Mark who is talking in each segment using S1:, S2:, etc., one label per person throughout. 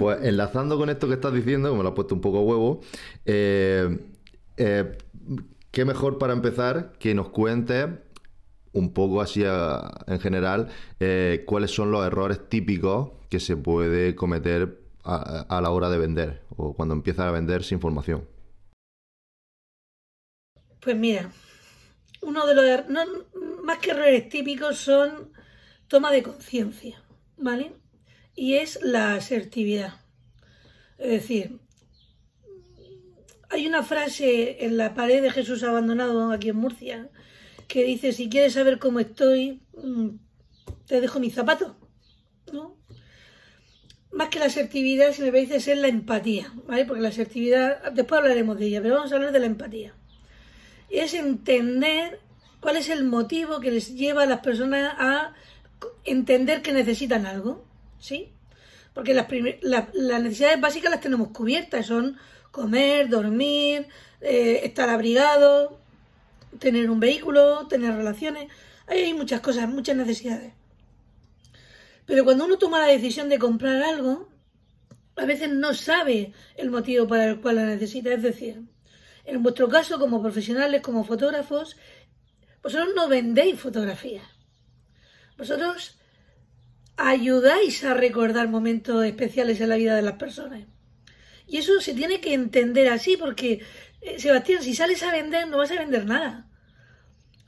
S1: Pues enlazando con esto que estás diciendo, me lo has puesto un poco huevo, eh, eh, qué mejor para empezar que nos cuentes un poco así en general eh, cuáles son los errores típicos que se puede cometer a, la hora de vender o cuando empiezas a vender sin formación.
S2: Pues mira, uno de los er-, más que errores típicos son toma de conciencia, ¿vale? Y es la asertividad. Es decir, hay una frase en la pared de Jesús abandonado aquí en Murcia que dice, si quieres saber cómo estoy, mm, te dejo mis zapatos, ¿no? Más que la asertividad, si me dices, es la empatía, ¿vale? Porque la asertividad, después hablaremos de ella, pero vamos a hablar de la empatía. Es entender cuál es el motivo que les lleva a las personas a entender que necesitan algo, ¿sí? Porque las, necesidades básicas las tenemos cubiertas, son comer, dormir, eh, estar abrigado, tener un vehículo, tener relaciones. hay muchas cosas, muchas necesidades. Pero cuando uno toma la decisión de comprar algo, a veces no sabe el motivo para el cual la necesita. Es decir, en vuestro caso, como profesionales, como fotógrafos, vosotros no vendéis fotografías. Vosotros ayudáis a recordar momentos especiales en la vida de las personas. Y eso se tiene que entender así, porque, eh, Sebastián, si sales a vender, no vas a vender nada.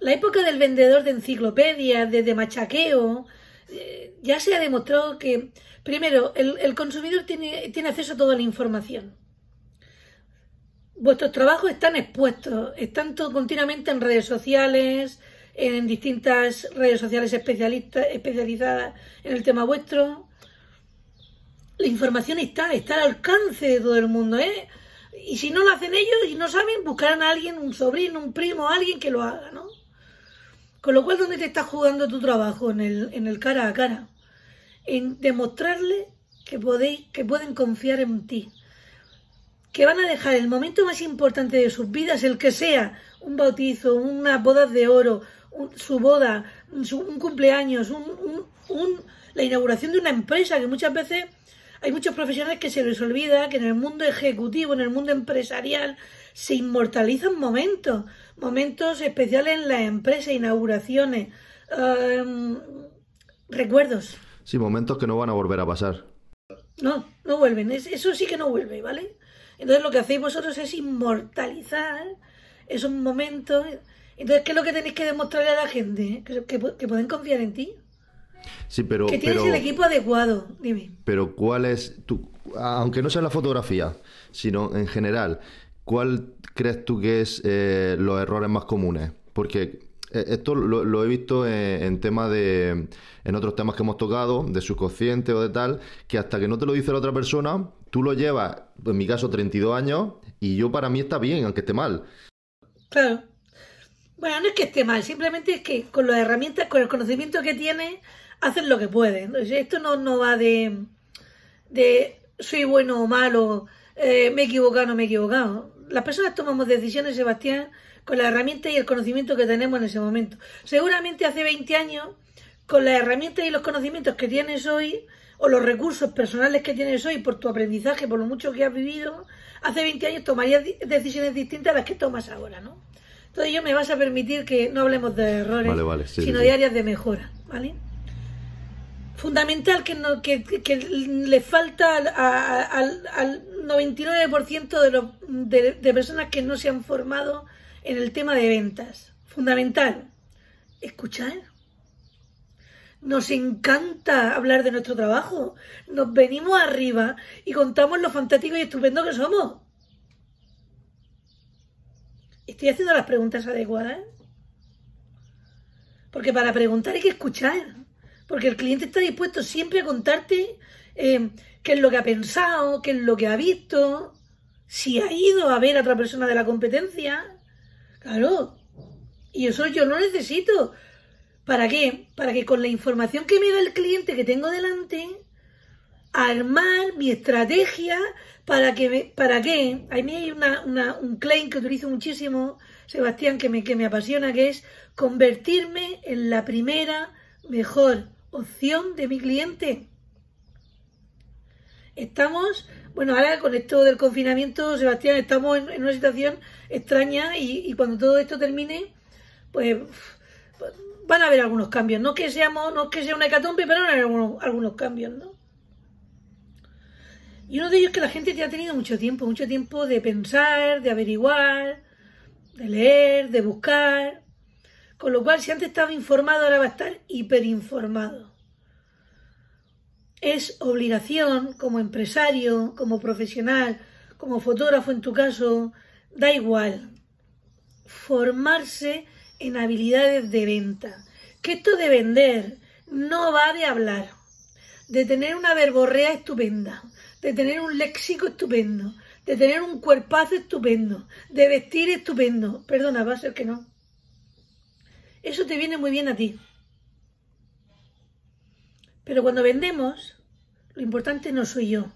S2: La época del vendedor de enciclopedias, de, machaqueo, eh, ya se ha demostrado que, primero, el, consumidor tiene, tiene acceso a toda la información. Vuestros trabajos están expuestos, están todo, continuamente en redes sociales, en distintas redes sociales especialistas, especializadas en el tema vuestro la información está, está al alcance de todo el mundo, ¿eh? Y si no lo hacen ellos y no saben, buscarán a alguien, un sobrino, un primo, alguien que lo haga, ¿no? Con lo cual, ¿dónde te estás jugando tu trabajo? En el, en el cara a cara. En demostrarle que, podéis, que pueden confiar en ti. Que van a dejar el momento más importante de sus vidas, el que sea, un bautizo, unas bodas de oro, su boda, un cumpleaños, un, la inauguración de una empresa, que muchas veces hay muchos profesionales que se les olvida que en el mundo ejecutivo, en el mundo empresarial, se inmortalizan momentos, momentos especiales en la empresa, inauguraciones, em, recuerdos.
S1: Sí, momentos que no van a volver a pasar.
S2: No, no vuelven, eso sí que no vuelve, ¿vale? Entonces lo que hacéis vosotros es inmortalizar esos momentos. Entonces, ¿qué es lo que tenéis que demostrarle a la gente? que pueden confiar en ti.
S1: Sí, pero...
S2: Que tienes el equipo adecuado, dime.
S1: Pero ¿cuál es tu... Aunque no sea la fotografía, sino en general, ¿cuál crees tú que es eh, los errores más comunes? Porque eh, esto lo, he visto en, tema de... En otros temas que hemos tocado, de subconsciente o de tal, que hasta que no te lo dice la otra persona, tú lo llevas, en mi caso, 32 años, y yo para mí está bien, aunque esté mal.
S2: Claro. Bueno, no es que esté mal, simplemente es que con las herramientas, con el conocimiento que tienes, hacen lo que pueden. Esto no, va de, soy bueno o malo, eh, me he equivocado o no me he equivocado. Las personas tomamos decisiones, Sebastián, con la herramienta y el conocimiento que tenemos en ese momento. Seguramente hace 20 años, con las herramientas y los conocimientos que tienes hoy, o los recursos personales que tienes hoy por tu aprendizaje, por lo mucho que has vivido, hace 20 años tomarías decisiones distintas a las que tomas ahora, ¿no? Entonces yo me vas a permitir que no hablemos de errores, sino de áreas de mejora, ¿vale? fundamental que, no, que, que le falta al, 99% de, los, de, de, personas que no se han formado en el tema de ventas. Fundamental. Escuchar. Nos encanta hablar de nuestro trabajo. Nos venimos arriba y contamos lo fantástico y estupendo que somos. Estoy haciendo las preguntas adecuadas. Porque para preguntar hay que escuchar porque el cliente está dispuesto siempre a contarte eh, qué es lo que ha pensado, qué es lo que ha visto, si ha ido a ver a otra persona de la competencia. Claro. Y eso yo lo necesito. ¿Para qué? Para que con la información que me da el cliente que tengo delante, armar mi estrategia para que para qué a mí hay una, un claim que utilizo muchísimo Sebastián que me, que me apasiona que es convertirme en la primera mejor opción de mi cliente. Estamos, bueno, ahora con esto del confinamiento, Sebastián, estamos en, una situación extraña y, cuando todo esto termine, pues van a haber algunos cambios. No que seamos, no que sea una hecatombe, pero van a haber algunos, algunos cambios, ¿no? Y uno de ellos es que la gente ya ha tenido mucho tiempo, mucho tiempo de pensar, de averiguar, de leer, de buscar. Con lo cual, si antes estaba informado, ahora va a estar hiperinformado. Es obligación como empresario, como profesional, como fotógrafo en tu caso, da igual. Formarse en habilidades de venta. Que esto de vender no va de hablar, de tener una verborrea estupenda, de tener un léxico estupendo, de tener un cuerpazo estupendo, de vestir estupendo. Perdona, va a ser que no. Eso te viene muy bien a ti. Pero cuando vendemos, lo importante no soy yo.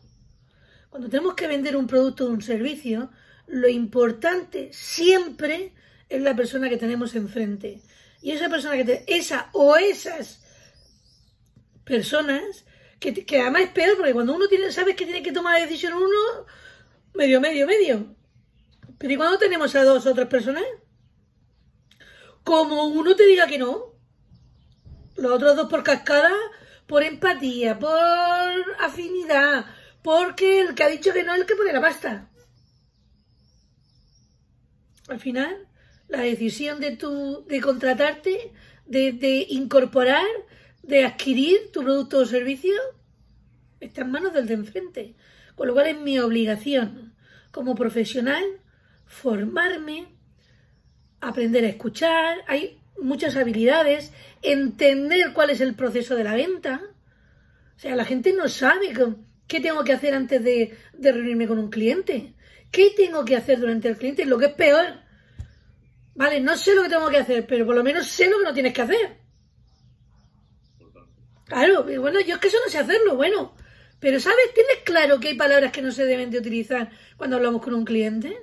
S2: Cuando tenemos que vender un producto o un servicio, lo importante siempre es la persona que tenemos enfrente. Y esa persona que te, esa o esas personas que, además es peor, porque cuando uno tiene, sabes que tiene que tomar la decisión uno, medio, medio, medio. Pero ¿y cuando tenemos a dos otras personas? Como uno te diga que no, los otros dos por cascada, por empatía, por afinidad, porque el que ha dicho que no es el que pone la pasta. Al final, la decisión de tu, de contratarte, de, de incorporar, de adquirir tu producto o servicio está en manos del de enfrente. Con lo cual es mi obligación como profesional formarme, aprender a escuchar, hay muchas habilidades, entender cuál es el proceso de la venta. O sea, la gente no sabe qué tengo que hacer antes de, de reunirme con un cliente. ¿Qué tengo que hacer durante el cliente? Lo que es peor. Vale, no sé lo que tengo que hacer, pero por lo menos sé lo que no tienes que hacer. Claro, bueno, yo es que eso no sé hacerlo, bueno. Pero ¿sabes? ¿Tienes claro que hay palabras que no se deben de utilizar cuando hablamos con un cliente?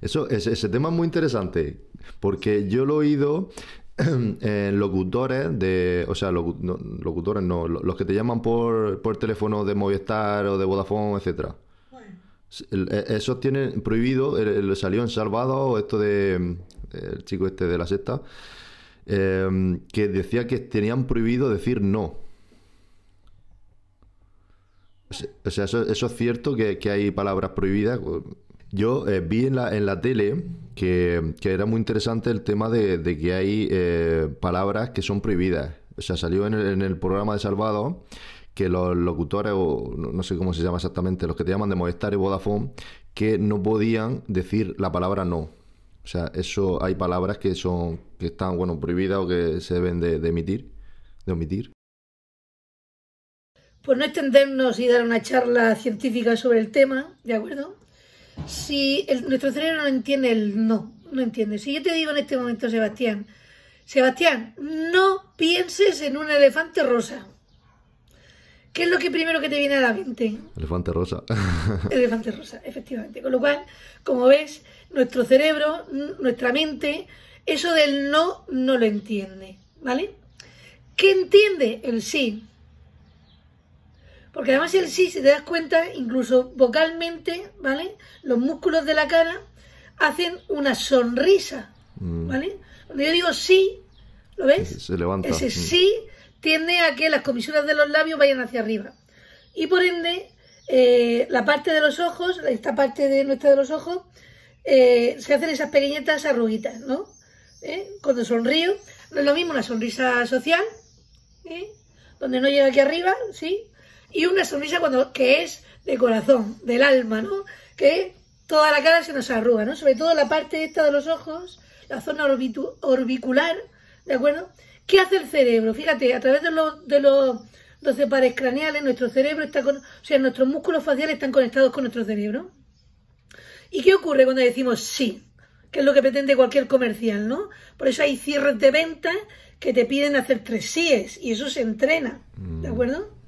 S1: Eso, ese, ese tema es muy interesante, porque yo lo he oído en locutores de, o sea, locutores no, los que te llaman por, por teléfono de Movistar o de Vodafone, etcétera. E, esos tienen prohibido, salió en Salvador, esto de el chico este de la sexta, Em, que decía que tenían prohibido decir no. O sea, eso, es cierto que, hay palabras prohibidas. Yo eh, vi en la, en la tele que, era muy interesante el tema de, que hay eh, palabras que son prohibidas. O sea, salió en el, en el programa de Salvador que los locutores, o no sé cómo se llama exactamente, los que te llaman de Movistar y Vodafone, que no podían decir la palabra no. O sea, eso hay palabras que son que están bueno prohibidas o que se deben de, emitir, de omitir.
S2: Por no extendernos y dar una charla científica sobre el tema, ¿de acuerdo? Si nuestro cerebro no entiende el no, no entiende. Si yo te digo en este momento, Sebastián, Sebastián, no pienses en un elefante rosa. ¿Qué es lo que primero que te viene a la mente?
S1: Elefante rosa.
S2: Elefante rosa, efectivamente. Con lo cual, como ves, nuestro cerebro, nuestra mente, eso del no no lo entiende, ¿vale? ¿Qué entiende? El sí. Porque además el sí, si te das cuenta, incluso vocalmente, ¿vale? Los músculos de la cara hacen una sonrisa, mm. ¿vale? Cuando yo digo sí, ¿lo ves?
S1: Se levanta.
S2: Ese mm. sí tiende a que las comisuras de los labios vayan hacia arriba. Y por ende, eh, la parte de los ojos, esta parte de nuestra de los ojos, eh, se hacen esas pequeñitas arruguitas, ¿no? ¿Eh? Cuando sonrío, no es lo mismo una sonrisa social, donde no llega aquí arriba, ¿sí? Y una sonrisa cuando, que es de corazón, del alma, ¿no? Que toda la cara se nos arruga, ¿no? Sobre todo la parte esta de los ojos, la zona orbicular, ¿de acuerdo? ¿Qué hace el cerebro? Fíjate, a través de los, de los 12 pares craneales, nuestro cerebro está con, o sea, nuestros músculos faciales están conectados con nuestro cerebro. ¿Y qué ocurre cuando decimos sí? Que es lo que pretende cualquier comercial, ¿no? Por eso hay cierres de venta que te piden hacer tres síes y eso se entrena, ¿de mm. acuerdo?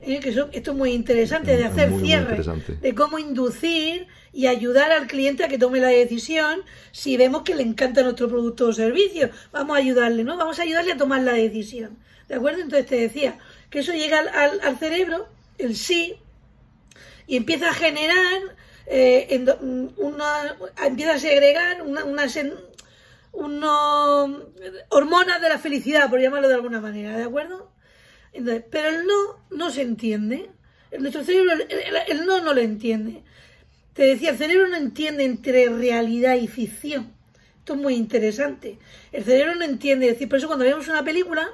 S2: Eh, que esto es muy interesante de hacer cierres, de cómo inducir y ayudar al cliente a que tome la decisión si vemos que le encanta nuestro producto o servicio. Vamos a ayudarle, ¿no? Vamos a ayudarle a tomar la decisión. ¿De acuerdo? Entonces te decía que eso llega al, al cerebro el sí y empieza a generar eh, una, empieza a segregar una, unas hormonas de la felicidad, por llamarlo de alguna manera, ¿de acuerdo? Pero el no no se entiende. Nuestro cerebro, el, no no lo entiende. Te decía, el cerebro no entiende entre realidad y ficción. Esto es muy interesante. El cerebro no entiende. decir, por eso cuando vemos una película,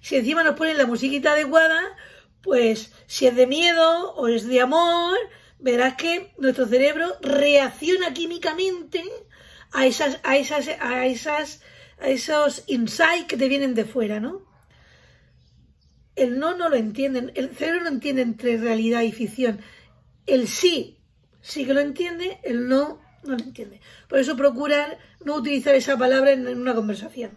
S2: si encima nos ponen la musiquita adecuada, pues si es de miedo o es de amor, verás que nuestro cerebro reacciona químicamente a esas, a esas, a esas, a esos insights que te vienen de fuera, ¿no? El no no lo entienden, el cerebro no entiende entre realidad y ficción. El sí sí que lo entiende, el no no lo entiende. Por eso procurar no utilizar esa palabra en una conversación.